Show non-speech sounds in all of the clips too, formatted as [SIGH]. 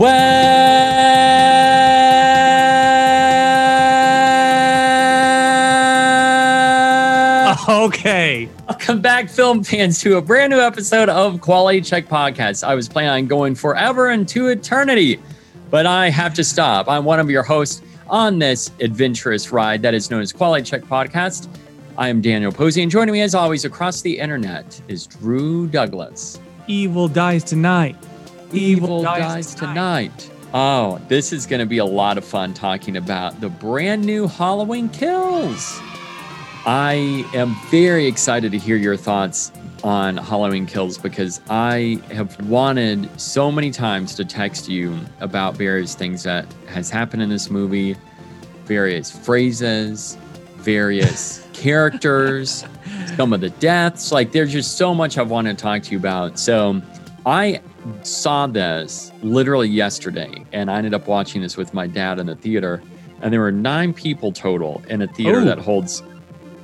Yak. Okay. Welcome back, film fans, to a brand new episode of Quality Check Podcast. I was planning on going forever into eternity, but I have to stop. I'm one of your hosts on this adventurous ride that is known as Quality Check Podcast. I am Daniel Posey, and joining me as always across the internet is Drew Douglas. Evil dies tonight. Evil dies tonight. Oh, this is going to be a lot of fun talking about the brand new Halloween Kills. I am very excited to hear your thoughts on Halloween Kills because I have wanted so many times to text you about various things that has happened in this movie, various phrases, various [LAUGHS] characters, some of the deaths. Like there's just so much I've wanted to talk to you about. So I saw this literally yesterday and I ended up watching this with my dad in the theater. And there were nine people total in a theater Oh. that holds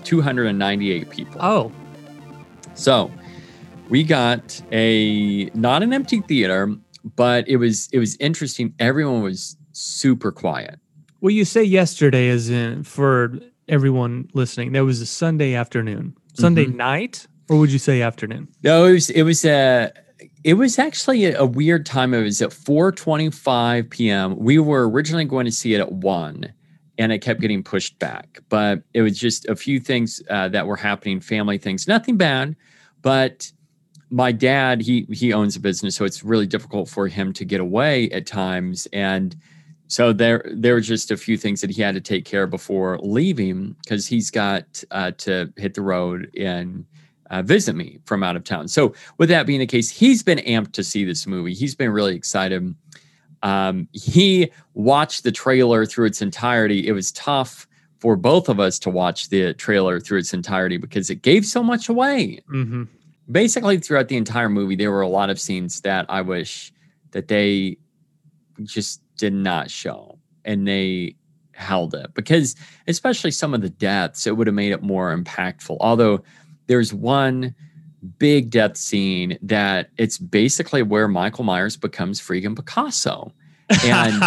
298 people. Oh, So we got a not an empty theater, but it was it was interesting. Everyone was super quiet. well, you say yesterday is in for everyone listening. That was a Sunday afternoon, Sunday mm-hmm. night, or would you say afternoon? No, it was it was a it was actually a, weird time. It was at 4:25 p.m. We were originally going to see it at one, and it kept getting pushed back. But it was just a few things uh, that were happening, family things, nothing bad. But my dad, he he owns a business, so it's really difficult for him to get away at times, and so there there were just a few things that he had to take care of before leaving because he's got uh, to hit the road and uh, visit me from out of town. So with that being the case, he's been amped to see this movie. He's been really excited. Um, he watched the trailer through its entirety. It was tough for both of us to watch the trailer through its entirety because it gave so much away. Mm-hmm. Basically, throughout the entire movie, there were a lot of scenes that I wish that they just did not show and they held it because especially some of the deaths it would have made it more impactful although there's one big death scene that it's basically where michael myers becomes freaking picasso. And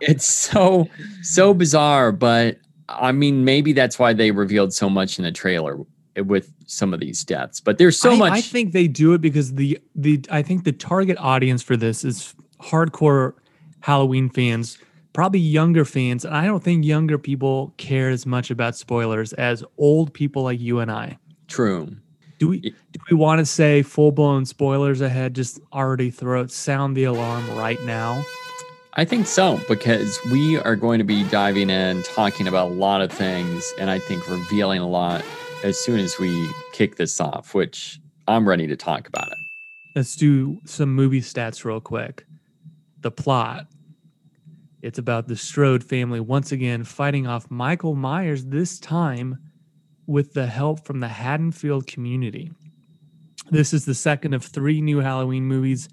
[LAUGHS] it's so so bizarre but i mean maybe that's why they revealed so much in the trailer with some of these deaths but there's so I, much I think they do it because the the I think the target audience for this is hardcore Halloween fans, probably younger fans. And I don't think younger people care as much about spoilers as old people like you and I. true Do we do we want to say full blown spoilers ahead? Just already throw it, sound the alarm right now. I think so because we are going to be diving in, talking about a lot of things, and I think revealing a lot as soon as we kick this off, which I'm ready to talk about it. Let's do some movie stats real quick. The plot. It's about the Strode family once again fighting off Michael Myers, this time with the help from the Haddonfield community. This is the second of three new Halloween movies.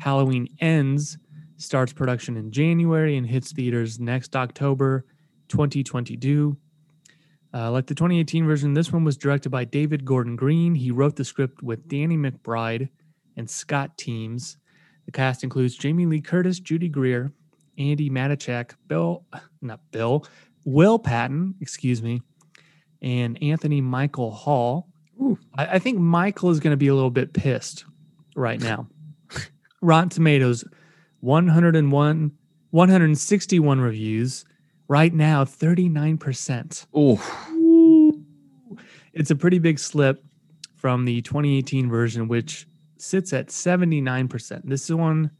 Halloween Ends starts production in January and hits theaters next October 2022. Uh, like the 2018 version, this one was directed by David Gordon Green. He wrote the script with Danny McBride and Scott Teems. The cast includes Jamie Lee Curtis, Judy Greer, Andi Matichak, Bill, not Bill, Will Patton, excuse me, and Anthony Michael Hall. I, I think Michael is going to be a little bit pissed right now. [LAUGHS] Rotten Tomatoes, 101, 161 reviews. Right now, 39%. Oh, It's a pretty big slip from the 2018 version, which sits at 79%. This is one,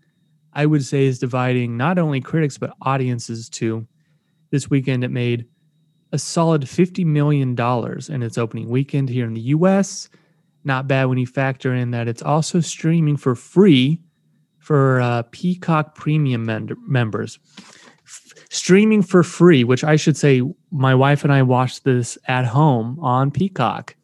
I would say, is dividing not only critics, but audiences too. This weekend, it made a solid $50 million in its opening weekend here in the US. Not bad when you factor in that it's also streaming for free for uh, Peacock Premium members. Streaming for free, which I should say, my wife and I watched this at home on Peacock.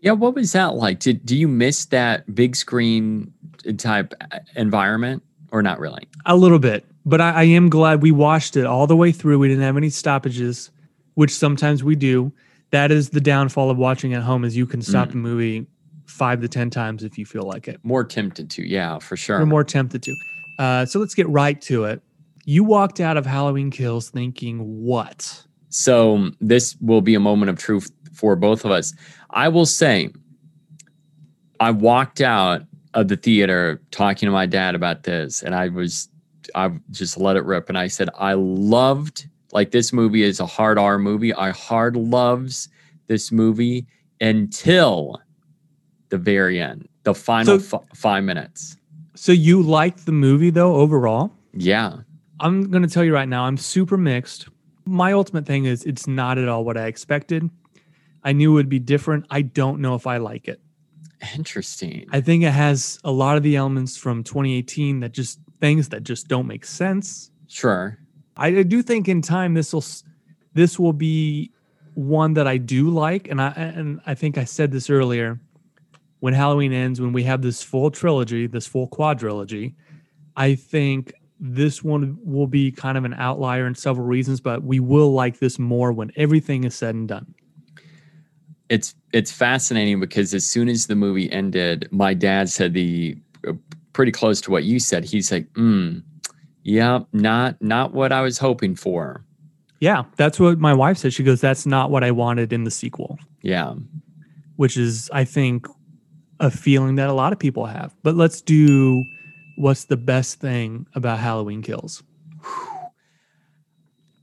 Yeah, what was that like? Did do you miss that big screen type uh, environment or not really? A little bit, but I, I am glad we watched it all the way through. We didn't have any stoppages, which sometimes we do. That is the downfall of watching at home is you can stop Mm. a movie five to ten times if you feel like it. More tempted to, yeah, for sure. We're more tempted to. Uh, so let's get right to it. You walked out of Halloween Kills thinking what? So this will be a moment of truth for both of us. I will say, I walked out of the theater talking to my dad about this, and I was, I just let it rip, and I said, I loved like this movie is a hard R movie. I hard loves this movie until the very end, the final So- f- five minutes. So you liked the movie though overall? Yeah, I'm going to tell you right now, I'm super mixed. My ultimate thing is it's not at all what I expected. I knew it would be different. I don't know if I like it. Interesting. I think it has a lot of the elements from 2018 that just things that just don't make sense. sure. I, do think in time this will this will be one that I do like, and I and I think I said this earlier. When Halloween ends, when we have this full trilogy, this full quadrilogy, I think this one will be kind of an outlier in several reasons, but we will like this more when everything is said and done. It's it's fascinating because as soon as the movie ended, my dad said the uh, pretty close to what you said. He's like, mm, "Yeah, not not what I was hoping for." Yeah, that's what my wife said. She goes, "That's not what I wanted in the sequel," Yeah, which is, I think, a feeling that a lot of people have. But let's do what's the best thing about Halloween Kills.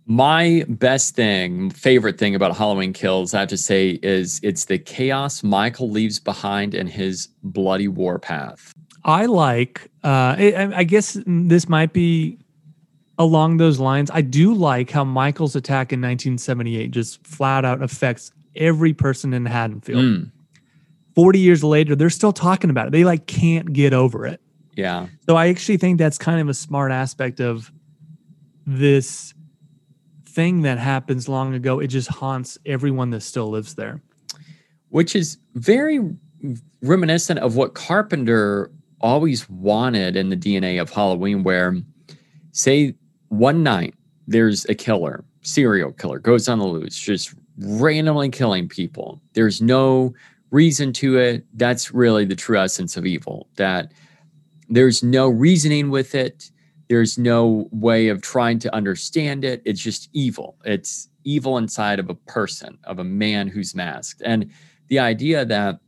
My best thing, favorite thing about Halloween Kills, I have to say, is it's the chaos Michael leaves behind in his bloody warpath. I like. Uh, I, I- guess this might be along those lines. I do like how Michael's attack in 1978 just flat out affects every person in Haddonfield. Mm, 40 years later, they're still talking about it. They like can't get over it. yeah, So I actually think that's kind of a smart aspect of this thing that happens long ago. It just haunts everyone that still lives there. which is very reminiscent of what Carpenter always wanted in the DNA of Halloween, where, say, one night there's a killer, serial killer, goes on the loose, just randomly killing people. There's no reason to it. That's really the true essence of evil, that there's no reasoning with it. There's no way of trying to understand it. It's just evil. It's evil inside of a person, of a man who's masked. And the idea that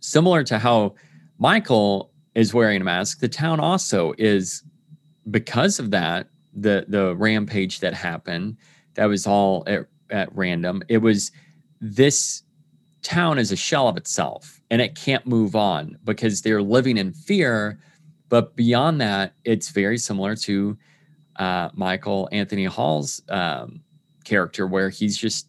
similar to how Michael is wearing a mask, the town also is because of that, the the rampage that happened, that was all at, at random. It was this town is a shell of itself and it can't move on because they're living in fear. But beyond that, it's very similar to uh, Michael Anthony Hall's um, character, where he's just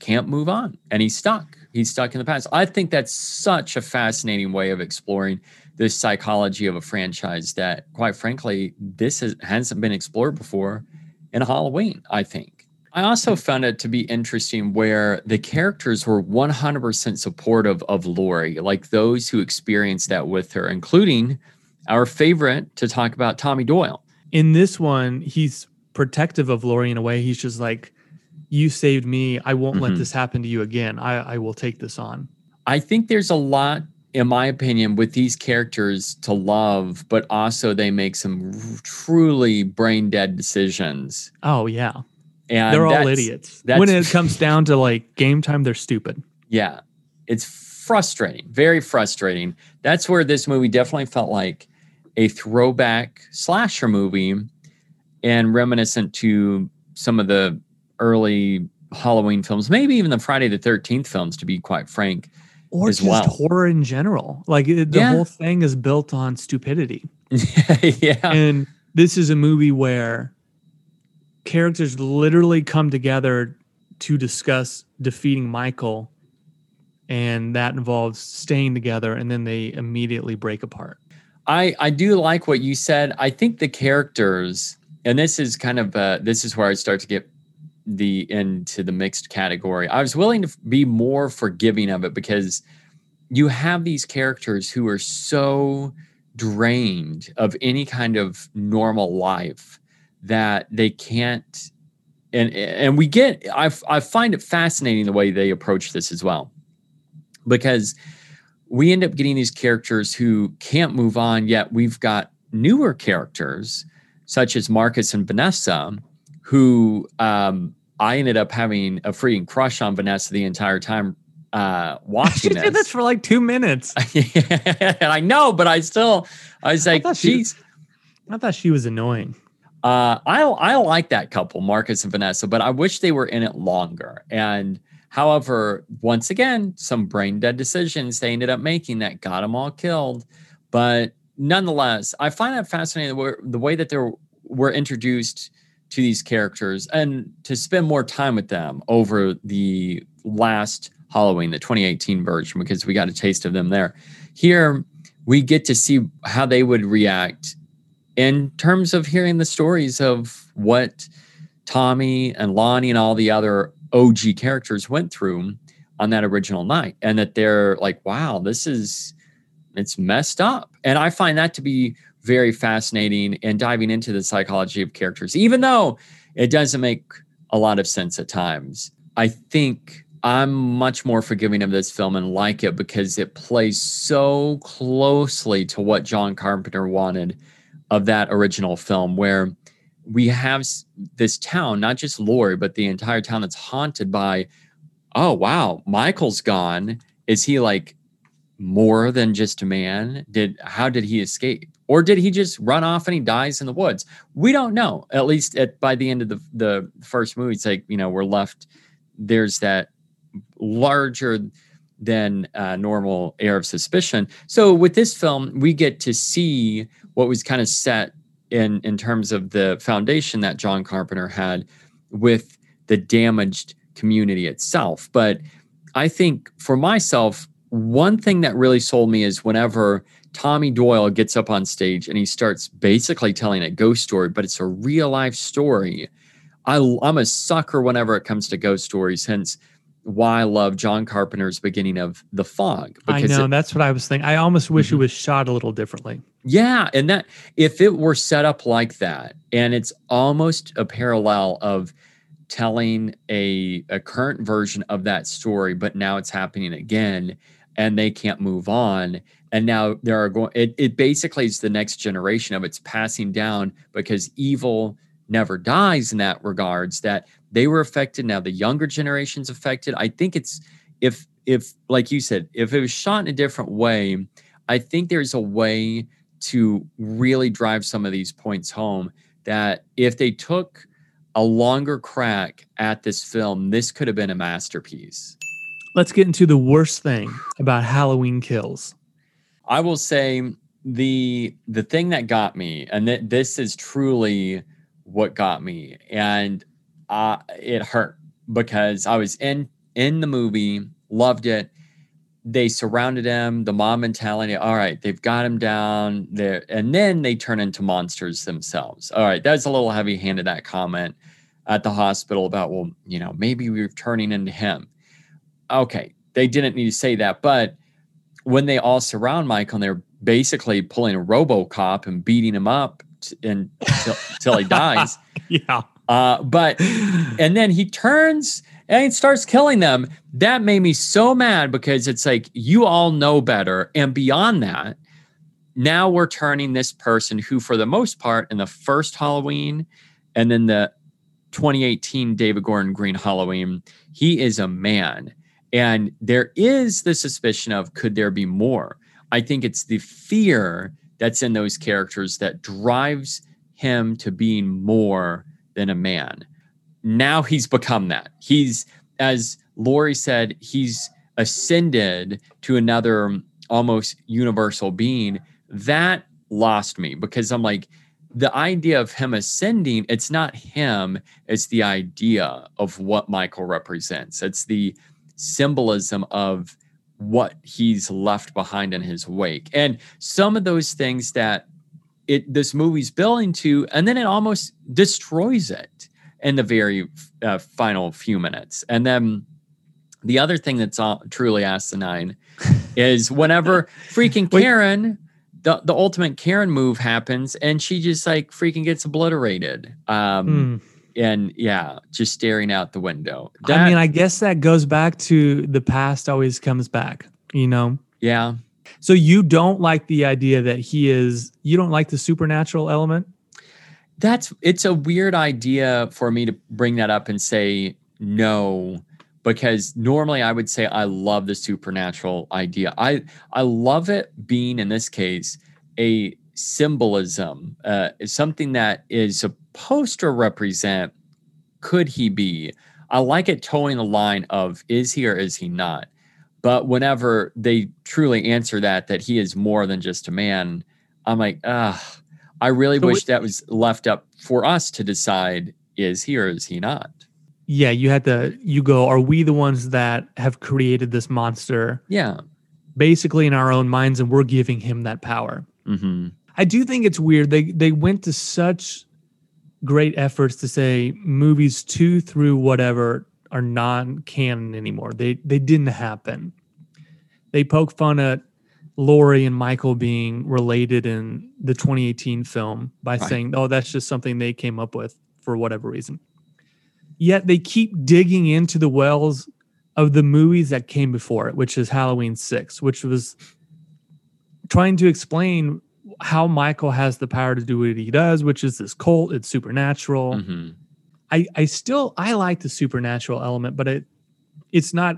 can't move on and he's stuck. He's stuck in the past. I think that's such a fascinating way of exploring this psychology of a franchise that, quite frankly, this has, hasn't been explored before in Halloween, I think. I also found it to be interesting where the characters were 100% supportive of Laurie, like those who experienced that with her, including our favorite to talk about, Tommy Doyle. In this one, he's protective of Laurie in a way. He's just like, You saved me. I won't let Mhm. this happen to you again. I, I will take this on. I think there's a lot, in my opinion, with these characters to love, but also they make some truly brain dead decisions. Oh, yeah. And they're all idiots. When it comes down to like game time, they're stupid. Yeah, it's frustrating, very frustrating. That's where this movie definitely felt like a throwback slasher movie and reminiscent to some of the early Halloween films, maybe even the Friday the 13th films, to be quite frank. Or As just well. horror in general. Like the Yeah. whole thing is built on stupidity. [LAUGHS] yeah. and this is a movie where characters literally come together to discuss defeating Michael, and that involves staying together, and then they immediately break apart. I I do like what you said. I think the characters, and this is kind of uh, this is where I start to get the into the mixed category. I was willing to be more forgiving of it because you have these characters who are so drained of any kind of normal life that they can't and and we get I I find it fascinating the way they approach this as well because we end up getting these characters who can't move on yet we've got newer characters such as Marcus and Vanessa who um, I ended up having a freaking crush on Vanessa the entire time uh, [LAUGHS] watching you did this for like two minutes. [LAUGHS] I know, but I still, I was like, geez. I thought she was annoying. Uh, I I like that couple, Marcus and Vanessa, but I wish they were in it longer. And however, once again, some brain dead decisions they ended up making that got them all killed. But nonetheless, I find that fascinating the way, that they were introduced to these characters and to spend more time with them over the last Halloween, the 2018 version, because we got a taste of them there. Here, we get to see how they would react in terms of hearing the stories of what Tommy and Lonnie and all the other OG characters went through on that original night, and that they're like, wow, this is it's messed up. And I find that to be very fascinating and diving into the psychology of characters, even though it doesn't make a lot of sense at times. I think I'm much more forgiving of this film and like it because it plays so closely to what John Carpenter wanted of that original film, where we have this town, not just Laurie, but the entire town that's haunted by, oh, wow, Michael's gone. Is he like more than just a man? Did how did he escape? Or did he just run off and he dies in the woods? We don't know. At least at by the end of the the first movie, it's like, you know, we're left there's that larger than uh, normal air of suspicion. So with this film, we get to see what was kind of set in in terms of the foundation that John Carpenter had with the damaged community itself. But I think for myself, one thing that really sold me is whenever Tommy Doyle gets up on stage and he starts basically telling a ghost story, but it's a real life story. I, I'm a sucker whenever it comes to ghost stories, hence why I love John Carpenter's beginning of The Fog. I know it, that's what I was thinking. I almost wish mm-hmm. it was shot a little differently. Yeah, and that if it were set up like that, and it's almost a parallel of telling a a current version of that story, but now it's happening again, and they can't move on. And now there are going. It, it basically is the next generation of it's passing down because evil never dies in that regards. That they were affected. Now the younger generation's affected. I think it's if if like you said, if it was shot in a different way, I think there's a way to really drive some of these points home that if they took a longer crack at this film, this could have been a masterpiece. Let's get into the worst thing about Halloween Kills. I will say the the thing that got me, and th- this is truly what got me, and uh, it hurt because I was in in the movie, loved it. They surrounded him, the mom mentality. All right, they've got him down there, and then they turn into monsters themselves. All right, that's a little heavy handed. That comment at the hospital about, well, you know, maybe we're turning into him. Okay, they didn't need to say that, but when they all surround Michael and they're basically pulling a RoboCop and beating him up and until he [LAUGHS] dies. yeah. Uh, but and then he turns and starts killing them. That made me so mad because it's like you all know better. And beyond that, now we're turning this person who, for the most part, in the first Halloween and then the 2018 David Gordon Green Halloween, he is a man. And there is the suspicion of could there be more? I think it's the fear that's in those characters that drives him to being more than a man. Now he's become that. He's, as Laurie said, he's ascended to another almost universal being. That lost me because I'm like, the idea of him ascending, it's not him, it's the idea of what Michael represents. It's the symbolism of what he's left behind in his wake. And some of those things that it this movie's building to, and then it almost destroys it in the very uh, final few minutes. And then the other thing that's all, truly asinine [LAUGHS] is whenever freaking Karen, the, the ultimate Karen move happens and she just like freaking gets obliterated. Um, Hmm. And yeah, just staring out the window. I mean, I guess that goes back to the past always comes back, you know? yeah. So you don't like the idea that he is, you don't like the supernatural element? That's it's a weird idea for me to bring that up and say no because normally I would say I love the supernatural idea. I I love it being in this case a symbolism, uh, something that is supposed to represent could he be? I like it towing the line of is he or is he not? But whenever they truly answer that, that he is more than just a man, I'm like, ah, I really So wish it- that was left up for us to decide is he or is he not? Yeah, you had to, you go, are we the ones that have created this monster Yeah. basically in our own minds and we're giving him that power? hmm I do think it's weird. They they went to such great efforts to say movies two through whatever are non-canon anymore. They they didn't happen. They poke fun at Laurie and Michael being related in the 2018 film by Right. saying, "Oh, that's just something they came up with for whatever reason." Yet they keep digging into the wells of the movies that came before it, which is Halloween 6, which was trying to explain how Michael has the power to do what he does, which is this cult, it's supernatural. hmm I I still I like the supernatural element, but it it's not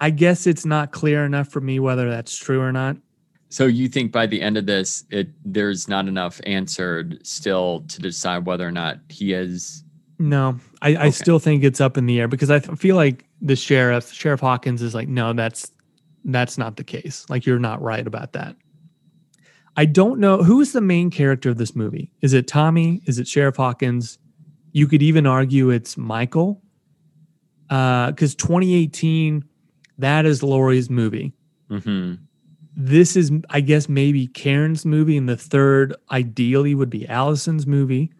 I guess it's not clear enough for me whether that's true or not. So you think by the end of this, it there's not enough answered still to decide whether or not he is No, I, I still think it's up in the air because I feel like the sheriff, Sheriff Hawkins, is like, no, that's that's not the case. Like you're not right about that. I don't know who is the main character of this movie. Is it Tommy? Is it Sheriff Hawkins? You could even argue it's Michael, because 2018, that is Laurie's movie. hmm This is, I guess, maybe Karen's movie, and the third ideally would be Allison's movie.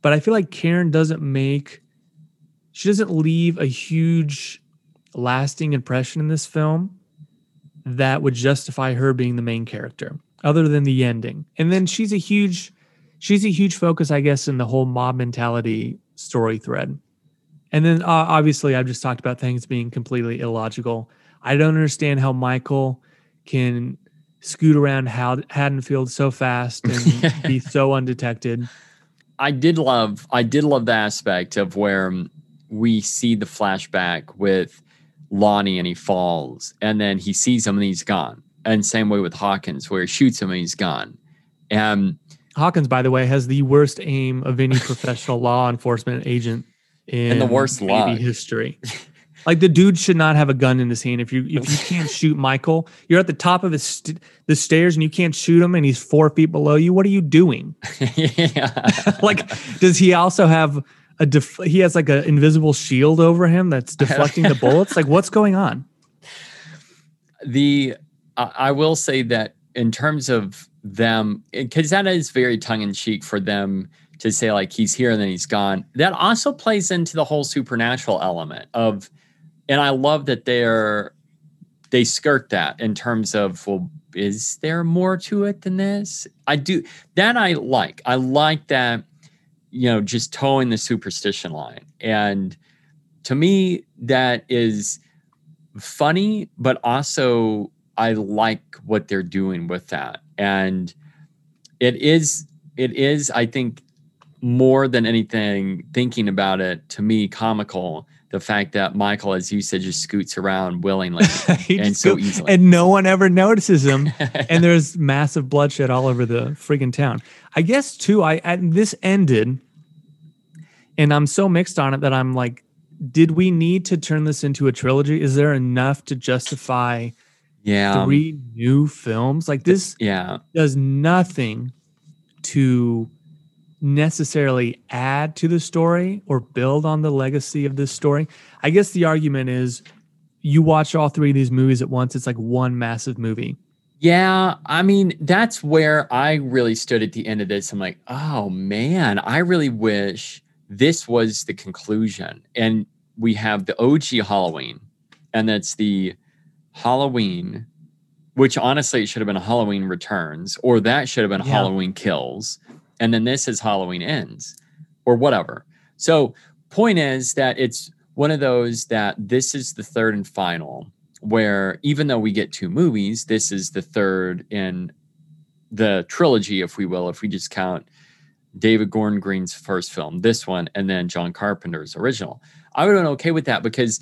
But I feel like Karen doesn't make, she doesn't leave a huge, lasting impression in this film that would justify her being the main character, other than the ending. And then she's a huge, she's a huge focus, I guess, in the whole mob mentality story thread. And then uh, obviously, I've just talked about things being completely illogical. I don't understand how Michael can scoot around Had- Haddonfield so fast and [LAUGHS] be so undetected. I did love I did love the aspect of where um, we see the flashback with Lonnie and he falls and then he sees him and he's gone. And same way with Hawkins where he shoots him and he's gone. And Hawkins, by the way, has the worst aim of any [LAUGHS] professional law enforcement agent in And the worst maybe luck. history. [LAUGHS] Like the dude should not have a gun in his hand. If you if you can't [LAUGHS] shoot Michael, you're at the top of his st- the stairs and you can't shoot him, and he's four feet below you. What are you doing? like, does he also have a def- he has like an invisible shield over him that's deflecting the bullets? Like, what's going on? the I I will say that in terms of them because that is very tongue-in-cheek for them to say like he's here and then he's gone. That also plays into the whole supernatural element of and i love that they're they skirt that in terms of well is there more to it than this? I do that i like. I like that you know just towing the superstition line. And to me that is funny, but also I like what they're doing with that. And it is, it is, I think, more than anything, thinking about it to me, comical. The fact that Michael, as you said, just scoots around willingly [LAUGHS] and so go- easily. and no one ever notices him. [LAUGHS] and there's massive bloodshed all over the friggin' town. I guess too. I, I this ended, and I'm so mixed on it that I'm like, did we need to turn this into a trilogy? Is there enough to justify yeah. Um, three new films? Like this yeah. does nothing to necessarily add to the story or build on the legacy of this story. I guess the argument is you watch all three of these movies at once, it's like one massive movie. Yeah, I mean, that's where I really stood at the end of this. I'm like, oh man, I really wish this was the conclusion. And we have the OG Halloween, and that's the Halloween, which honestly it should have been Halloween Returns, or that should have been Yeah. Halloween Kills. And then this is Halloween Ends, or whatever. So, point is that it's one of those that this is the third and final, where even though we get two movies, this is the third in the trilogy, if we will, if we just count David Gordon Green's first film, this one, and then John Carpenter's original. I would have been okay with that because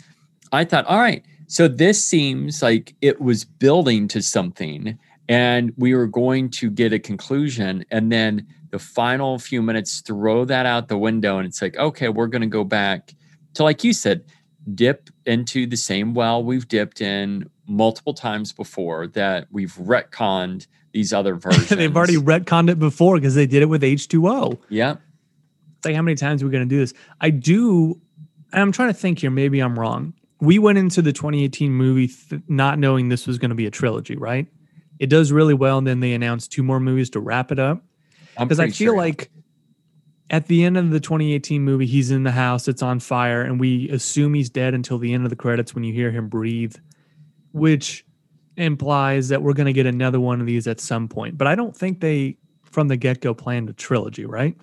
I thought, all right, so this seems like it was building to something and we were going to get a conclusion. And then the final few minutes throw that out the window. And it's like, okay, we're going to go back to, like you said, dip into the same well we've dipped in multiple times before that we've retconned these other versions. [LAUGHS] They've already retconned it before because they did it with H2O. yeah. It's like how many times are we going to do this? I do. and I'm trying to think here. Maybe I'm wrong. We went into the 2018 movie th- not knowing this was going to be a trilogy, right? It does really well, and then they announced two more movies to wrap it up. Because I feel sure. like at the end of the 2018 movie, he's in the house, it's on fire, and we assume he's dead until the end of the credits when you hear him breathe, which implies that we're going to get another one of these at some point. But I don't think they, from the get go, planned a trilogy, right?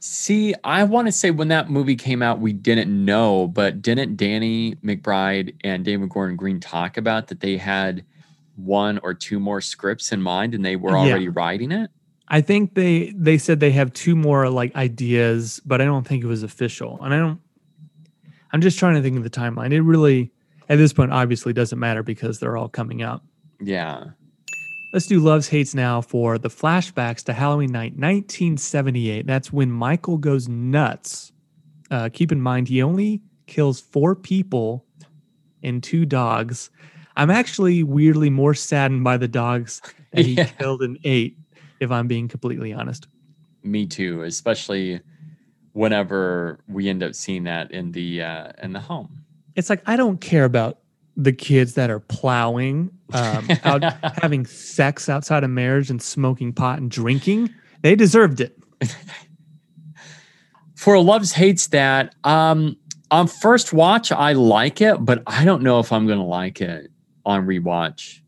See, I want to say when that movie came out, we didn't know, but didn't Danny McBride and David Gordon Green talk about that they had one or two more scripts in mind and they were Yeah. already writing it? I think they they said they have two more like ideas, but I don't think it was official. And I don't I'm just trying to think of the timeline. It really at this point obviously doesn't matter because they're all coming out. Yeah. Let's do Loves Hates now for the flashbacks to Halloween night 1978. That's when Michael goes nuts. Uh, keep in mind, he only kills four people and two dogs. I'm actually weirdly more saddened by the dogs that he [LAUGHS] Yeah. killed and ate, if I'm being completely honest. Me too, especially whenever we end up seeing that in the uh in the home. It's like, I don't care about the kids that are plowing, um, [LAUGHS] out having sex outside of marriage and smoking pot and drinking. They deserved it. [LAUGHS] For Loves Hates That, um on first watch I like it, but I don't know if I'm going to like it on rewatch.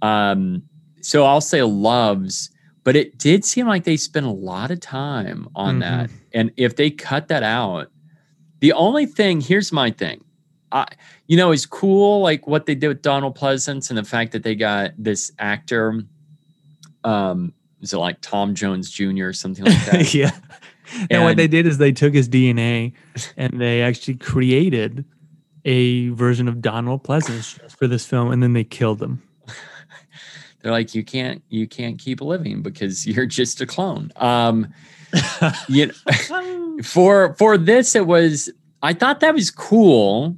Um so I'll say Loves, but it did seem like they spent a lot of time on Mhm. that. And if they cut that out, the only thing, here's my thing. I you know, it's cool like what they did with Donald Pleasence and the fact that they got this actor um is it like Tom Jones Jr. or something like that? [LAUGHS] yeah. [LAUGHS] And what they did is they took his DNA and they actually created a version of Donald Pleasence for this film, and then they killed him. [LAUGHS] they're like you can't you can't keep living because you're just a clone um you know, for for this it was i thought that was cool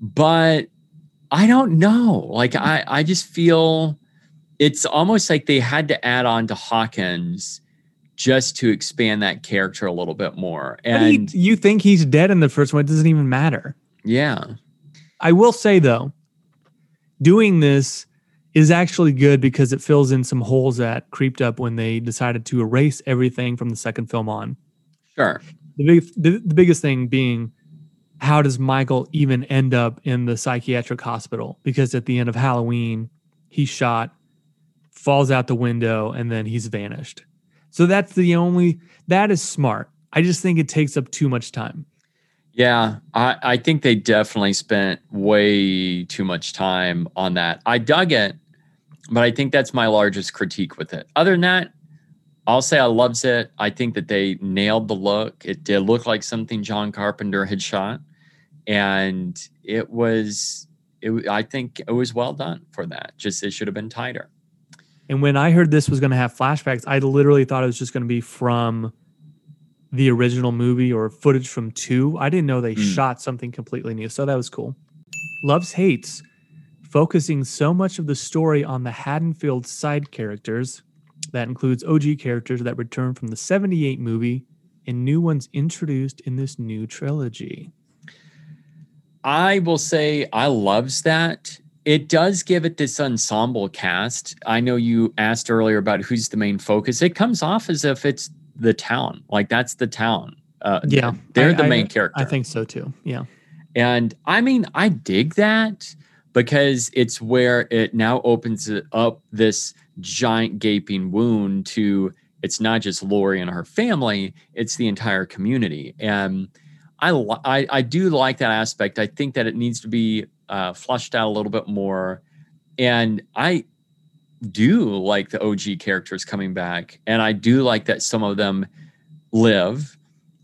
but i don't know like i i just feel it's almost like they had to add on to hawkins just to expand that character a little bit more But he- and you think he's dead in the first one? It doesn't even matter. yeah I will say though, doing this is actually good because it fills in some holes that creeped up when they decided to erase everything from the second film on. sure The big, the, the biggest thing being, how does Michael even end up in the psychiatric hospital? Because at the end of Halloween, he's shot, falls out the window, and then he's vanished. So that's the only that is smart. I just think it takes up too much time. Yeah, I, I think they definitely spent way too much time on that. I dug it, but I think that's my largest critique with it. Other than that, I'll say I loves it. I think that they nailed the look. It did look like something John Carpenter had shot, and it was. It, I think it was well done for that. Just it should have been tighter. And when I heard this was going to have flashbacks, I literally thought it was just going to be from the original movie or footage from two. I didn't know they Mm. shot something completely new. So that was cool. Loves Hates, focusing so much of the story on the Haddonfield side characters. That includes OG characters that return from the 78 movie and new ones introduced in this new trilogy. I will say I loves that. It does give it this ensemble cast. I know you asked earlier about who's the main focus. It comes off as if it's the town, like that's the town. Uh, Yeah, they're I- the I- main character. I think so too. Yeah. And I mean, I dig that because it's where it now opens up this giant gaping wound to it's not just Laurie and her family, it's the entire community. And I, I, I do like that aspect. I think that it needs to be uh, flushed out a little bit more. And I do like the OG characters coming back. And I do like that some of them live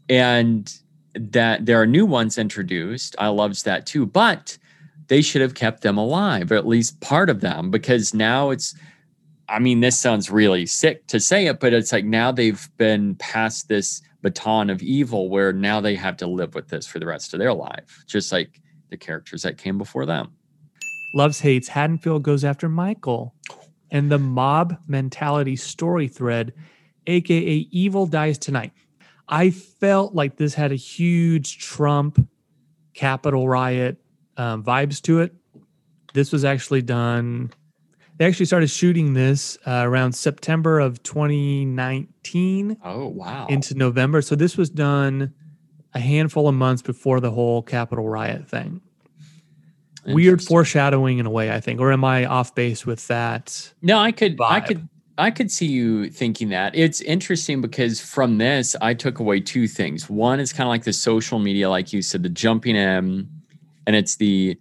and that there are new ones introduced. I loved that too, but they should have kept them alive, or at least part of them, because now it's. I mean, this sounds really sick to say it, but it's like now they've been past this baton of evil where now they have to live with this for the rest of their life, just like the characters that came before them. Loves hates Haddonfield goes after Michael, and the mob mentality story thread, aka Evil Dies Tonight. I felt like this had a huge Trump Capitol riot um, vibes to it. This was actually done. They actually started shooting this uh, around September of 2019 Oh wow! into November. So this was done a handful of months before the whole Capitol riot thing. Weird foreshadowing in a way, I think. Or am I off base with that? No, I could, I could, I could see you thinking that. It's interesting because from this, I took away two things. One is kind of like the social media, like you said, the jumping in, and it's the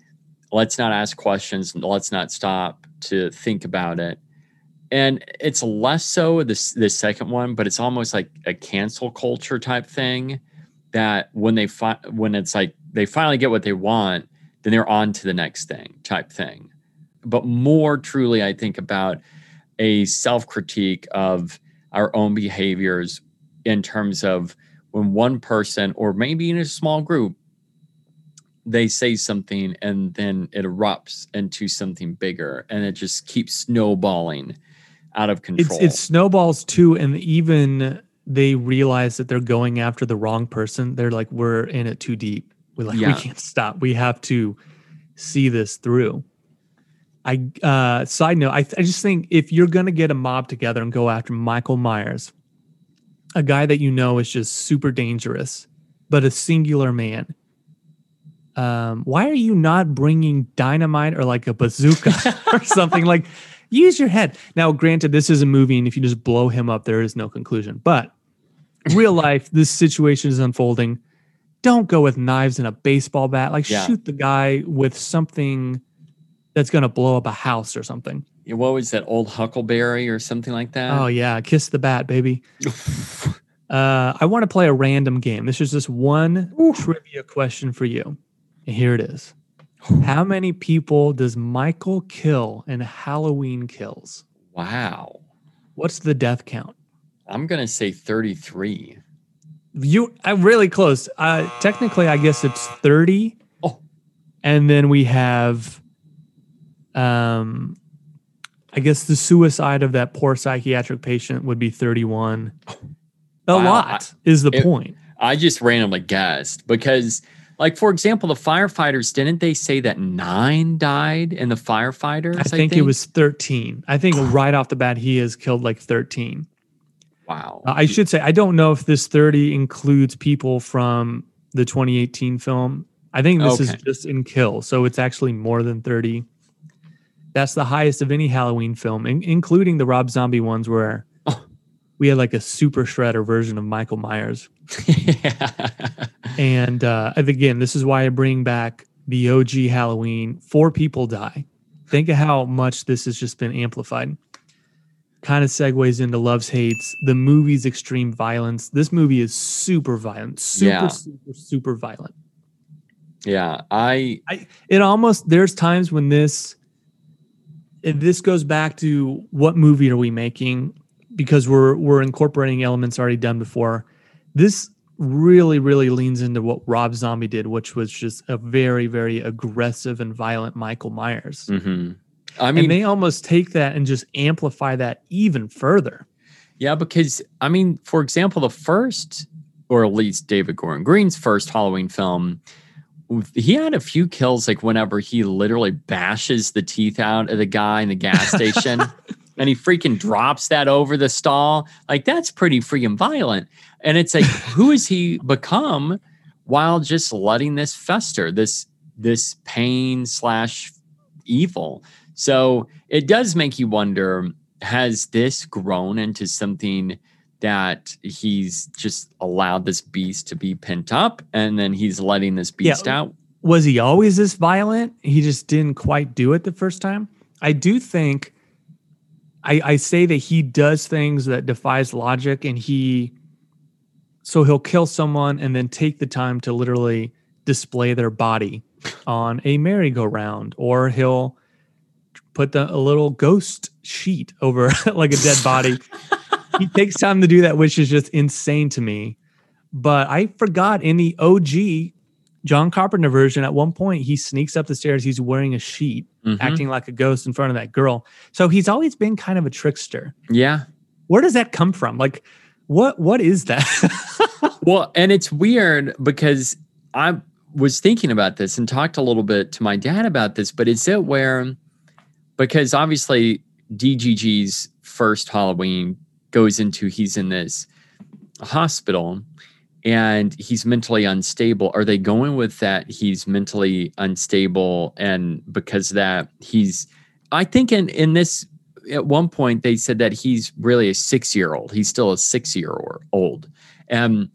let's not ask questions, let's not stop to think about it. And it's less so this the second one, but it's almost like a cancel culture type thing. That when they fi- when it's like they finally get what they want, then they're on to the next thing type thing. But more truly, I think about a self critique of our own behaviors in terms of when one person, or maybe in a small group, they say something and then it erupts into something bigger and it just keeps snowballing out of It's control. it snowballs too, and even they realize that they're going after the wrong person. They're like, we're in it too deep. We like we can't stop. We have to see this through. I uh side note, I, I just think if you're gonna get a mob together and go after Michael Myers, a guy that you know is just super dangerous, but a singular man. Um, why are you not bringing dynamite or like a bazooka [LAUGHS] or something like? Use your head. Now, granted, this is a movie, and if you just blow him up, there is no conclusion. But real life, this situation is unfolding. Don't go with knives and a baseball bat. Like Yeah. shoot the guy with something that's gonna blow up a house or something. what was that old Huckleberry or something like that? Oh yeah, kiss the bat, baby. [LAUGHS] uh, I want to play a random game. This is just one trivia question for you. And here it is. How many people does Michael kill in Halloween Kills? wow. What's the death count? I'm gonna say 33. You, I'm really close. Uh, technically, I guess it's 30. Oh. And then we have, um, I guess the suicide of that poor psychiatric patient would be 31. A Wow, lot is the it- point. I just randomly guessed because, like, for example, the firefighters didn't they say that nine died in the firefighters? I think, it was 13. I think [SIGHS] right off the bat, he has killed like 13. wow. Uh, I should say, I don't know if this 30 includes people from the 2018 film. I think this is just in kill. So it's actually more than 30. That's the highest of any Halloween film, in- including the Rob Zombie ones where. We had like a super shredder version of Michael Myers. [LAUGHS] And uh, again, this is why I bring back the OG Halloween. Four people die. Think of how much this has just been amplified. Kind of segues into Love's Hates, the movie's extreme violence. This movie is super violent, super, Yeah. super, super violent. yeah. I It almost there's times when this this goes back to what movie are we making because we're we're incorporating elements already done before. This really really leans into what Rob Zombie did, which was just a very very aggressive and violent Michael Myers. mhm. I mean, and they almost take that and just amplify that even further. Yeah, because I mean, for example, the first, or at least David Gordon Green's first Halloween film, he had a few kills like whenever he literally bashes the teeth out of the guy in the gas [LAUGHS] station and he freaking drops that over the stall. Like that's pretty freaking violent. And it's like, [LAUGHS] who has he become while just letting this fester, this this pain slash evil? So it does make you wonder, has this grown into something that he's just allowed this beast to be pent up and then he's letting this beast Yeah. out? Was he always this violent? He just didn't quite do it the first time. I do think I, I say that he does things that defies logic and he so he'll kill someone and then take the time to literally display their body on a merry-go-round or he'll put the, a little ghost sheet over [LAUGHS] like a dead body. [LAUGHS] He takes time to do that which is just insane to me. But i forgot in the og john carpenter version at one point he sneaks up the stairs. He's wearing a sheet Mhm. acting like a ghost in front of that girl. So he's always been kind of a trickster. Yeah. where does that come from? Like what what is that? [LAUGHS] Well, and it's weird because I was thinking about this and talked a little bit to my dad about this, but is it where because obviously DGG's first Halloween goes into he's in this hospital and he's mentally unstable. Are they going with that he's mentally unstable and because that he's I think in in this at one point they said that he's really a 6-year-old. He's still a 6-year-old. And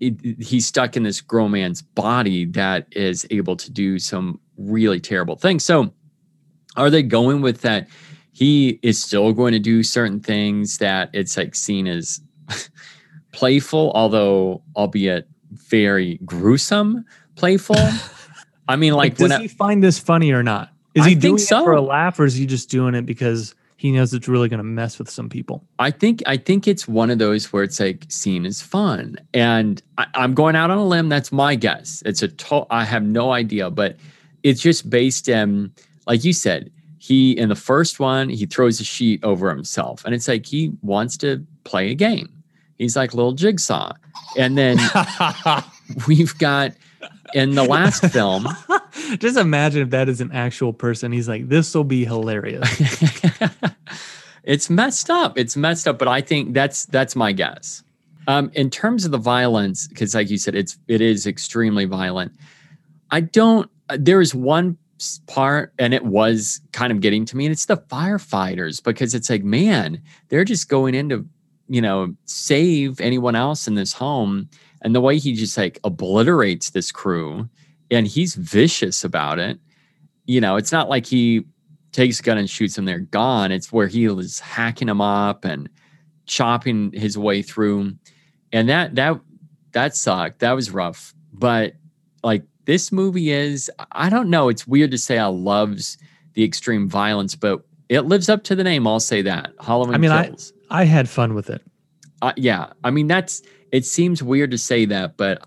it, he's stuck in this grown man's body that is able to do some really terrible things. So, are they going with that? He is still going to do certain things that it's like seen as [LAUGHS] playful, although albeit very gruesome, playful. [LAUGHS] I mean, like, does I- he find this funny or not is I he doing so. it for a laugh or is he just doing it because he knows it's really going to mess with some people I think I think it's one of those where it's like seen as fun, and I, I'm going out on a limb. That's my guess. It's a to- I have no idea, but it's just based in, like you said, he in the first one he throws a sheet over himself, and it's like he wants to play a game. He's like little jigsaw, and then [LAUGHS] we've got in the last film. [LAUGHS] Just imagine if that is an actual person. He's like, this will be hilarious. [LAUGHS] it's messed up. It's messed up, but I think that's that's my guess. Um, in terms of the violence, because like you said, it's it is extremely violent. I don't. There is one part, and it was kind of getting to me, and it's the firefighters because it's like, man, they're just going in to, you know, save anyone else in this home, and the way he just like obliterates this crew, and he's vicious about it. You know, it's not like he takes a gun and shoots them, they're gone. It's where he is hacking them up and chopping his way through. And that that that sucked. That was rough. But like this movie is, I don't know. It's weird to say I loves the extreme violence, but it lives up to the name. I'll say that. Halloween I mean, kills. I had fun with it. Uh, yeah. I mean, that's it seems weird to say that, but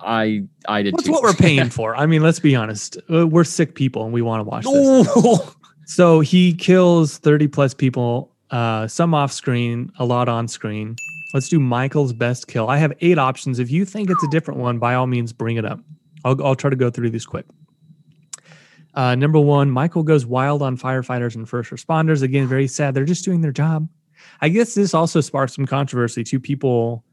I I did What's too. what we're paying [LAUGHS] for? I mean, let's be honest. Uh, we're sick people and we want to watch this. So he kills 30 plus people, uh, some off screen, a lot on screen. Let's do Michael's best kill. I have eight options. If you think it's a different one, by all means, bring it up. I'll, I'll try to go through these quick. Uh, number one, Michael goes wild on firefighters and first responders. Again, very sad. They're just doing their job. I guess this also sparked some controversy. Two people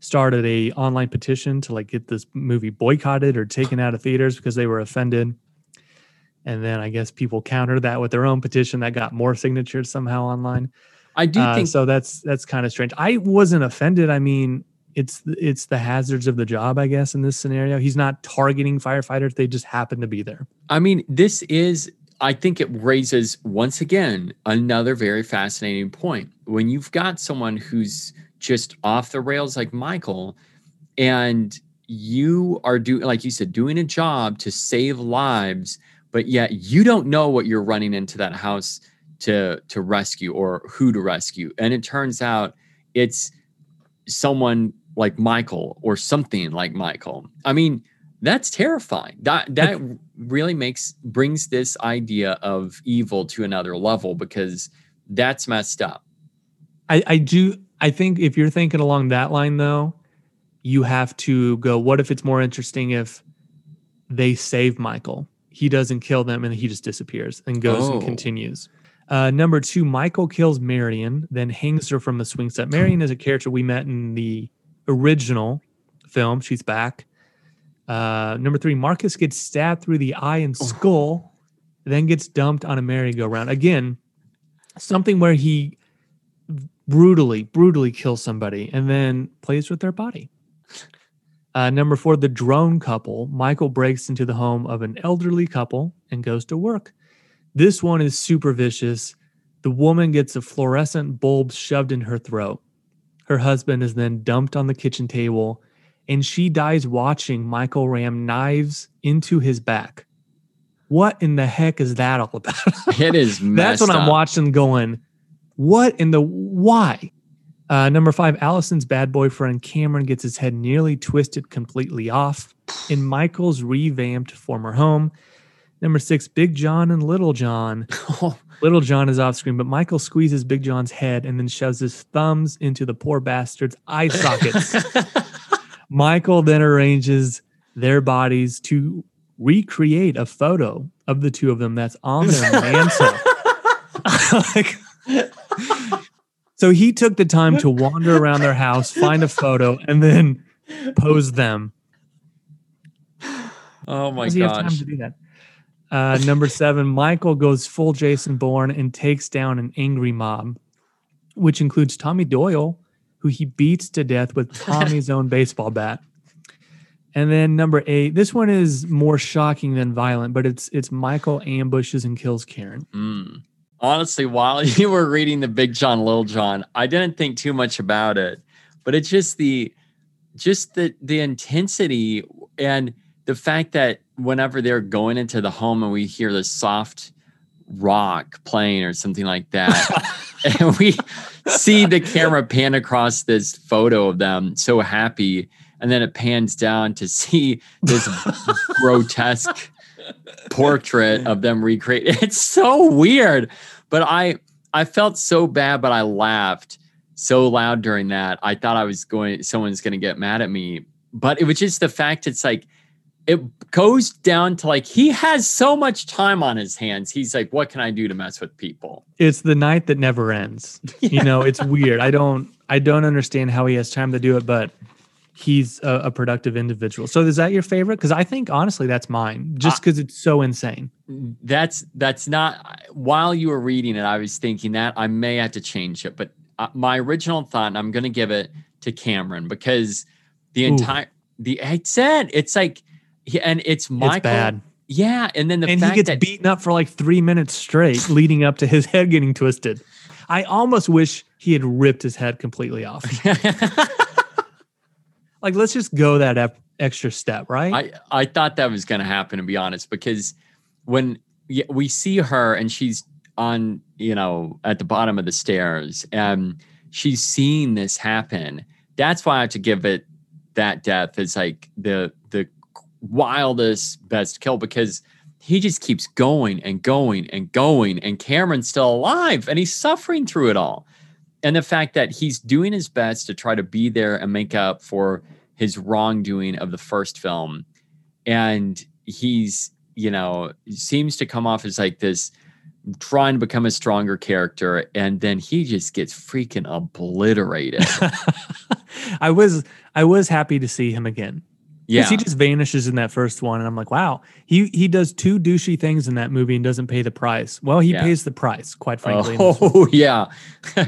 started a online petition to like get this movie boycotted or taken out of theaters because they were offended. And then I guess people countered that with their own petition that got more signatures somehow online. I do Uh, think so. That's that's kind of strange. I wasn't offended. I mean, it's it's the hazards of the job, I guess, in this scenario. He's not targeting firefighters; they just happen to be there. I mean, this is, I think it raises once again another very fascinating point. When you've got someone who's just off the rails like Michael, and you are doing, like you said, doing a job to save lives, but yet you don't know what you're running into that house to to rescue or who to rescue. And it turns out it's someone like Michael or something like Michael. I mean, that's terrifying. That that [LAUGHS] really makes brings this idea of evil to another level because that's messed up. I, I do. I think if you're thinking along that line, though, you have to go. What if it's more interesting if they save Michael? He doesn't kill them, and he just disappears and goes Oh. and continues. Uh, number two, Michael kills Marion, then hangs her from the swing set. [LAUGHS] Marion is a character we met in the original film. She's back. Uh, number three, Marcus gets stabbed through the eye and skull, then gets dumped on a merry-go-round. Again, something where he brutally, brutally kills somebody and then plays with their body. Uh, number four, the drone couple. Michael breaks into the home of an elderly couple and goes to work. This one is super vicious. The woman gets a fluorescent bulb shoved in her throat. Her husband is then dumped on the kitchen table, and she dies watching Michael ram knives into his back. What in the heck is that all about? [LAUGHS] It is. [LAUGHS] That's what I'm up. watching going, what in the why? Uh, number five, Allison's bad boyfriend Cameron gets his head nearly twisted completely off in Michael's revamped former home. Number six, Big John and Little John. [LAUGHS] Little John is off screen, but Michael squeezes Big John's head and then shoves his thumbs into the poor bastard's eye sockets. Michael then arranges their bodies to recreate a photo of the two of them that's on their [LAUGHS] mantle. Like- so he took the time to wander around their house, find a photo, and then pose them. Oh my Does he have time gosh. to do that? Uh, number seven, Michael goes full Jason Bourne and takes down an angry mob, which includes Tommy Doyle, who he beats to death with [LAUGHS] Tommy's own baseball bat. And then number eight, this one is more shocking than violent, but it's it's Michael ambushes and kills Karen. Mm. Honestly, while [LAUGHS] you were reading the Big John, Little John, I didn't think too much about it, but it's just the just the the intensity and the fact that whenever they're going into the home and we hear the soft rock playing or something like that, [LAUGHS] [LAUGHS] and we see the camera pan across this photo of them so happy, and then it pans down to see this [LAUGHS] grotesque portrait of them recreate. [LAUGHS] It's so weird, but I I felt so bad, but I laughed so loud during that. I thought I was going, someone's going to get mad at me, but it was just the fact. It's like it goes down to like he has so much time on his hands. He's like, what can I do to mess with people? It's the night that never ends. [LAUGHS] You know, it's weird. I don't I don't understand how he has time to do it, but he's a, a productive individual. So is that your favorite? Because I think honestly that's mine, just because it's so insane. That's that's not. While you were reading it, I was thinking that I may have to change it, but uh, my original thought, and I'm going to give it to Cameron because the Ooh. entire the it's it. It's like, he- and it's Michael. It's bad. Yeah, and then the and he gets that beaten up for like three minutes straight, leading up to his [LAUGHS] head getting twisted. I almost wish he had ripped his head completely off. [LAUGHS] [LAUGHS] like, let's just go that ep- extra step, right? I I thought that was going to happen to be honest because when we see her and she's on you know at the bottom of the stairs and she's seeing this happen that's why I have to give it that depth. It's like the the wildest best kill because he just keeps going and going and going and Cameron's still alive and he's suffering through it all. And the fact that he's doing his best to try to be there and make up for his wrongdoing of the first film. And he's you know seems to come off as like this trying to become a stronger character and then he just gets freaking obliterated. [LAUGHS] I was I was happy to see him again. Yeah he just vanishes in that first one, and I'm like, wow, he he does two douchey things in that movie and doesn't pay the price. Well, he Yeah. pays the price, quite frankly. in oh [LAUGHS] yeah [LAUGHS]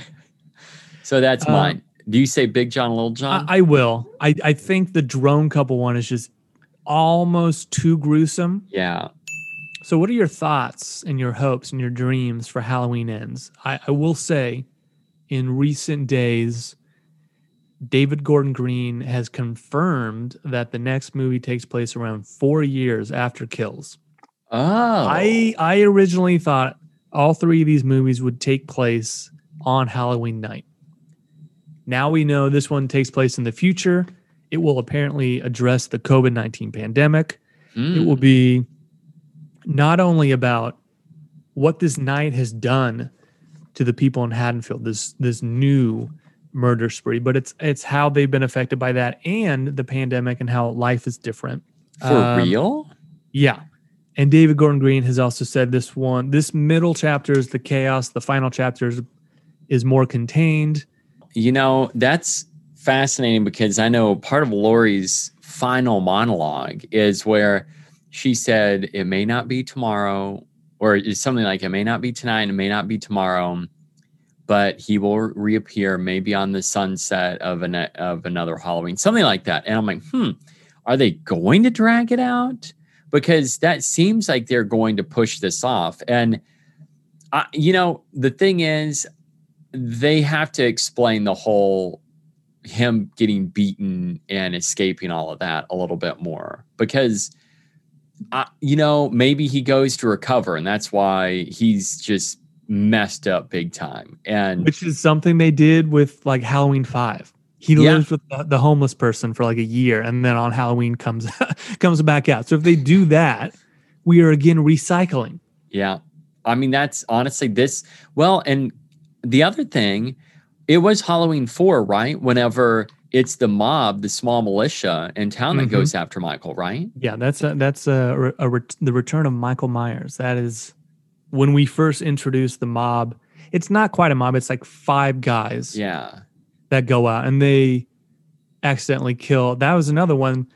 so that's Um, mine do you say big john little john I, I will. I I think the drone couple one is just almost too gruesome. yeah So, what are your thoughts and your hopes and your dreams for Halloween ends? I, I will say, in recent days, David Gordon Green has confirmed that the next movie takes place around four years after Kills. oh I I originally thought all three of these movies would take place on Halloween night. Now we know this one takes place in the future. It will apparently address the COVID 19 pandemic. It will Mm. be not only about what this night has done to the people in Haddonfield. This this new murder spree, but it's it's how they've been affected by that and the pandemic and how life is different. For Um, real? Yeah. And David Gordon Green has also said this one, this middle chapter is the chaos. The final chapter is, is more contained. You know, that's fascinating because I know part of Laurie's final monologue is where she said, It may not be tomorrow, or it's something like, It may not be tonight, it may not be tomorrow, but he will reappear maybe on the sunset of, an, of another Halloween, something like that. And I'm like, Hmm, are they going to drag it out? Because that seems like they're going to push this off. And, I, you know, the thing is, they have to explain the whole him getting beaten and escaping all of that a little bit more because you know maybe he goes to recover and that's why he's just messed up big time and which is something they did with like Halloween Five. He Yeah. lives with the, the homeless person for like a year, and then on Halloween comes [LAUGHS] comes back out. So if they do that, we are again recycling. Yeah. I mean, that's honestly this. Well, and the other thing, it was Halloween 4, right? Whenever it's the mob, the small militia in town that Mhm. goes after Michael, right? Yeah, that's a, that's a, re- a ret- the return of Michael Myers. That is when we first introduced the mob. It's not quite a mob. It's like five guys Yeah. that go out and they accidentally kill. That was another one.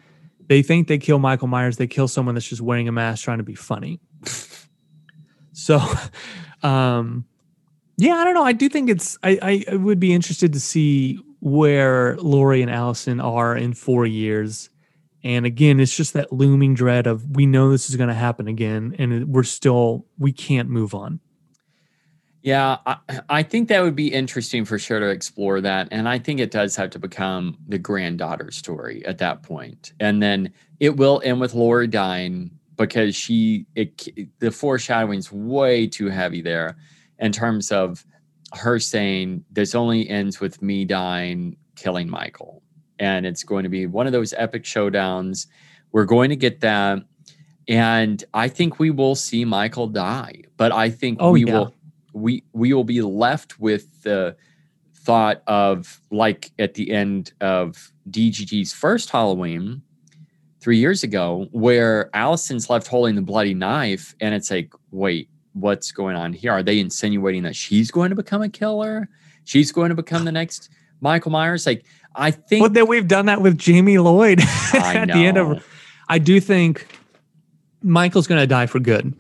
They think they kill Michael Myers. They kill someone that's just wearing a mask trying to be funny. [LAUGHS] so, [LAUGHS] um, yeah, I don't know. I do think it's. I, I I would be interested to see where Laurie and Allison are in four years. And again, it's just that looming dread of we know this is going to happen again, and we're still we can't move on. Yeah, I, I think that would be interesting for sure to explore that. And I think it does have to become the granddaughter story at that point. And then it will end with Laura dying because she, it, the foreshadowing's way too heavy there in terms of her saying, This only ends with me dying, killing Michael. And it's going to be one of those epic showdowns. We're going to get that. And I think we will see Michael die, but I think Oh, we yeah. will we we will be left with the thought of like at the end of DGG's first Halloween three years ago, where Allison's left holding the bloody knife, and it's like, wait, what's going on here? Are they insinuating that she's going to become a killer? She's going to become the next Michael Myers? Like, I think But then we've done that with Jamie Lloyd [LAUGHS] at the end of. I do think Michael's going to die for good.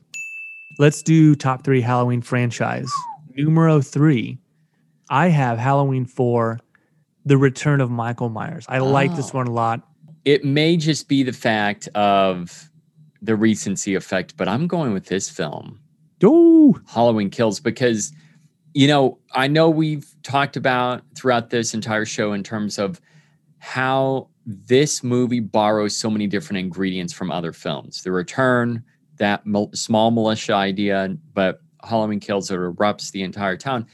Let's do top three Halloween franchise. Numero three, I have Halloween four, The Return of Michael Myers. I like this Oh. one a lot. it may just be the fact of the recency effect, but I'm going with this film. Oh, Halloween Kills because you know, I know we've talked about throughout this entire show in terms of how this movie borrows so many different ingredients from other films. The return, that small militia idea, but Halloween Kills that erupts the entire town.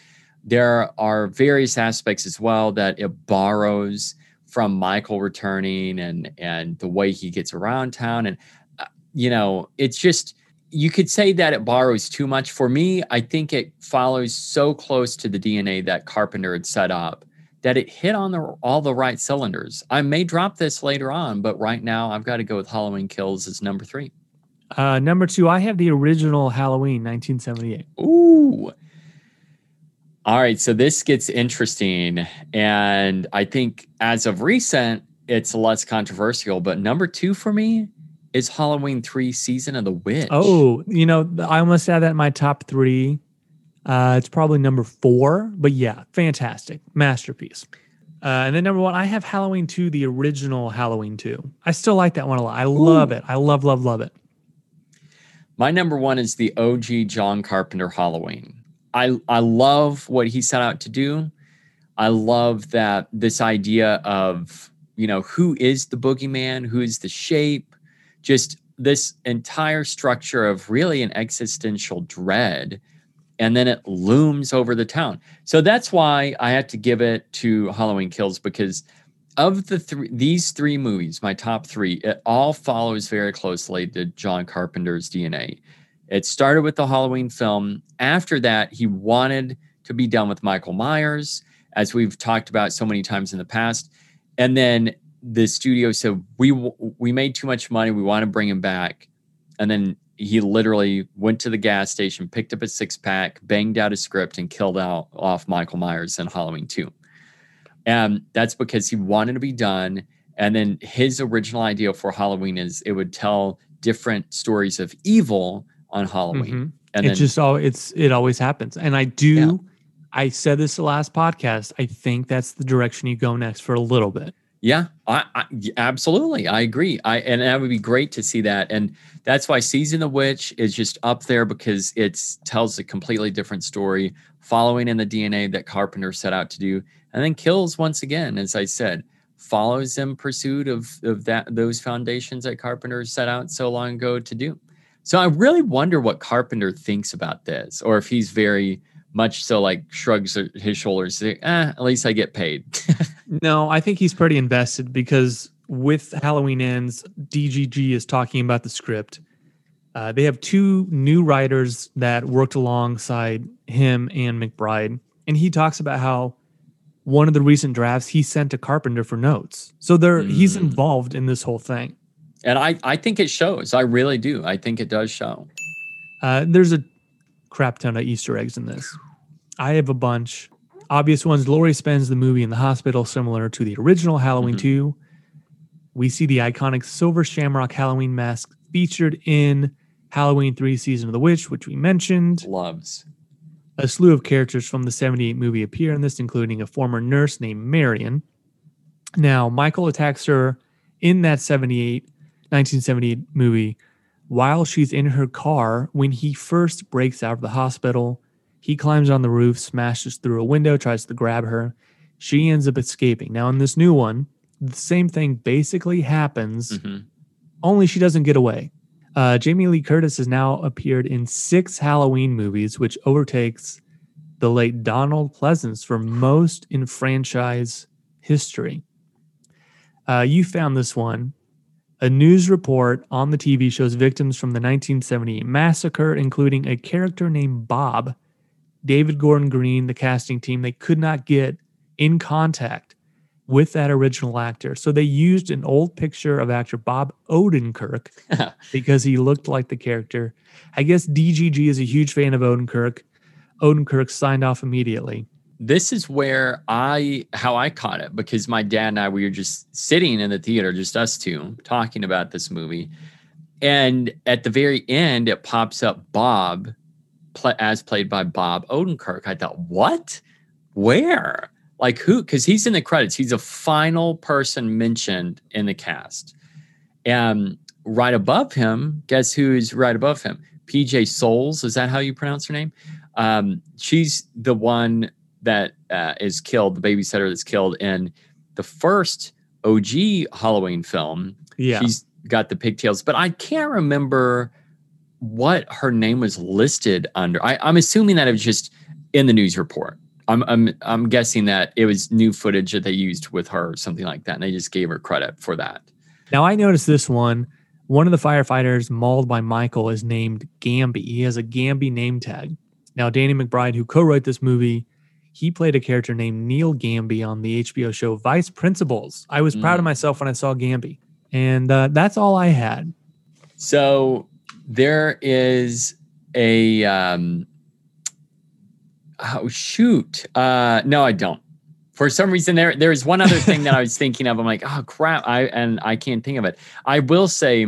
There are various aspects as well that it borrows from Michael returning and and the way he gets around town and uh, you know, it's just you could say that it borrows too much. For me, I think it follows so close to the DNA that Carpenter had set up that it hit on the, all the right cylinders. I may drop this later on, but right now I've got to go with Halloween Kills as number three. uh, number two, I have the original Halloween, 1978. Ooh. All right, so this gets interesting. And I think as of recent, it's less controversial. But number two for me is Halloween 3 Season of the Witch. Oh, you know, I almost had that in my top three. Uh, it's probably number four, but yeah, fantastic masterpiece. Uh, and then number one, I have Halloween two, the original Halloween two. I still like that one a lot. I love it. I love, love, love it. My number one is the OG John Carpenter Halloween. I I love what he set out to do. I love that this idea of you know who is the boogeyman, who is the shape, just this entire structure of really an existential dread, and then it looms over the town. So that's why I had to give it to Halloween Kills because of the three these three movies, my top three, it all follows very closely to John Carpenter's DNA. It started with the Halloween film. After that, he wanted to be done with Michael Myers, as we've talked about so many times in the past. And then the studio said, "We we made too much money. We want to bring him back." And then he literally went to the gas station, picked up a six pack, banged out a script, and killed out off Michael Myers in Halloween 2. And that's because he wanted to be done. And then his original idea for Halloween is it would tell different stories of evil on Halloween. Mhm. And it then, just all it's it always happens. And I do Yeah. I said this the last podcast. I think that's the direction you go next for a little bit. Yeah, I, I absolutely, I agree. I and that would be great to see that, and that's why Season of the Witch is just up there because it tells a completely different story, following in the DNA that Carpenter set out to do, and then kills once again, as I said, follows in pursuit of of that those foundations that Carpenter set out so long ago to do. So I really wonder what Carpenter thinks about this, or if he's very much so like shrugs his shoulders, say, eh, at least I get paid. [LAUGHS] No, I think he's pretty invested because with Halloween Ends, DGG is talking about the script. Uh, they have two new writers that worked alongside him and McBride. And he talks about how one of the recent drafts he sent to Carpenter for notes. So they're he's Mm. involved in this whole thing. And I, I think it shows. I really do. I think it does show. Uh, there's a crap ton of Easter eggs in this. I have a bunch. Obvious ones. Laurie spends the movie in the hospital, similar to the original Halloween Mhm. 2. We see the iconic silver shamrock Halloween mask featured in Halloween 3 Season of the Witch, which we mentioned. Loves. A slew of characters from the 78 movie appear in this, including a former nurse named Marion. Now, Michael attacks her in that 78, 1978 movie while she's in her car when he first breaks out of the hospital. He climbs on the roof, smashes through a window, tries to grab her. She ends up escaping. Now, in this new one, the same thing basically happens Mhm. only she doesn't get away. Uh, Jamie Lee Curtis has now appeared in six Halloween movies, which overtakes the late Donald Pleasence for most in franchise history. Uh, you found this one. A news report on the TV shows victims from the 1978 massacre, including a character named Bob, David Gordon Green, the casting team, they could not get in contact with that original actor. So they used an old picture of actor Bob Odenkirk [LAUGHS] because he looked like the character. I guess DGG is a huge fan of Odenkirk. Odenkirk signed off immediately. This is where I how I caught it because my dad and I we were just sitting in the theater, just us two, talking about this movie. And at the very end, it pops up Bob as played by Bob Odenkirk. I thought, what? Where? Like who? Because he's in the credits. He's a final person mentioned in the cast. And right above him, guess who's right above him? PJ Soles. Is that how you pronounce her name? Um, she's the one that uh, is killed, the babysitter that's killed in the first OG Halloween film. Yeah. She's got the pigtails, but I can't remember what her name was listed under. I, I'm assuming that it was just in the news report. I'm, I'm I'm guessing that it was new footage that they used with her something like that, and they just gave her credit for that. Now I noticed this one. One of the firefighters mauled by Michael is named Gamby. He has a Gamby name tag. Now Danny McBride, who co-wrote this movie, he played a character named Neil Gamby on the HBO show Vice Principals. I was proud of Mm. myself when I saw Gamby, and uh, that's all I had. So there is a um oh shoot. Uh no, I don't. For some reason there there is one other [LAUGHS] thing that I was thinking of. I'm like, oh crap, I and I can't think of it. I will say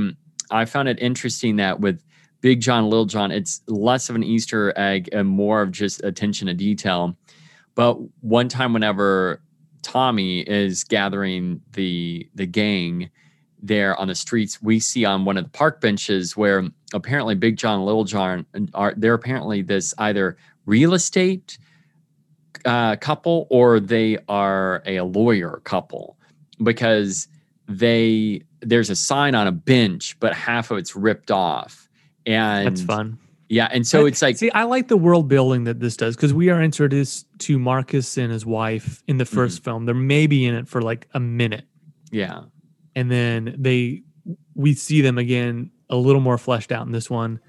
I found it interesting that with Big John, Little John, it's less of an Easter egg and more of just attention to detail. But one time whenever Tommy is gathering the the gang there on the streets, we see on one of the park benches where apparently Big John, and Little John are they're apparently this either real estate uh, couple or they are a lawyer couple because they there's a sign on a bench, but half of it's ripped off. And That's fun. Yeah, and so I- it's like see, I like the world building that this does because we are introduced to Marcus and his wife in the 1st Mm-hmm. film. They're maybe in it for like a minute, yeah, and then they we see them again a little more fleshed out in this one.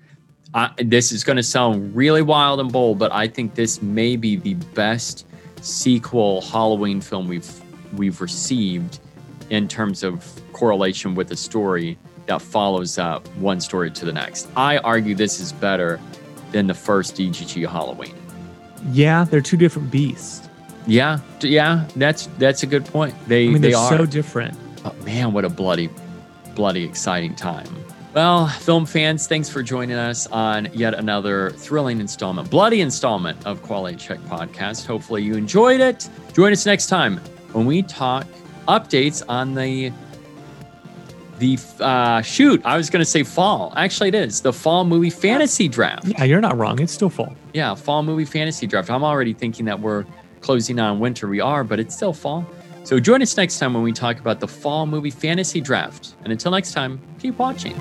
I, this is going to sound really wild and bold, but I think this may be the best sequel Halloween film we've we've received in terms of correlation with the story that follows up one story to the next. I argue this is better than the first DGG Halloween. Yeah, they're two different beasts. Yeah, yeah, that's that's a good point. They I mean, they they're are. so different. Oh, man, what a bloody, bloody exciting time. Well, film fans, thanks for joining us on yet another thrilling installment, bloody installment of Quality Check Podcast. Hopefully you enjoyed it. Join us next time when we talk updates on the the uh, shoot. I was going to say fall. Actually, it is the fall movie fantasy draft. Yeah, you're not wrong. It's still fall. Yeah, fall movie fantasy draft. I'm already thinking that we're closing on winter. We are, but it's still fall. So join us next time when we talk about the fall movie fantasy draft. And until next time, keep watching.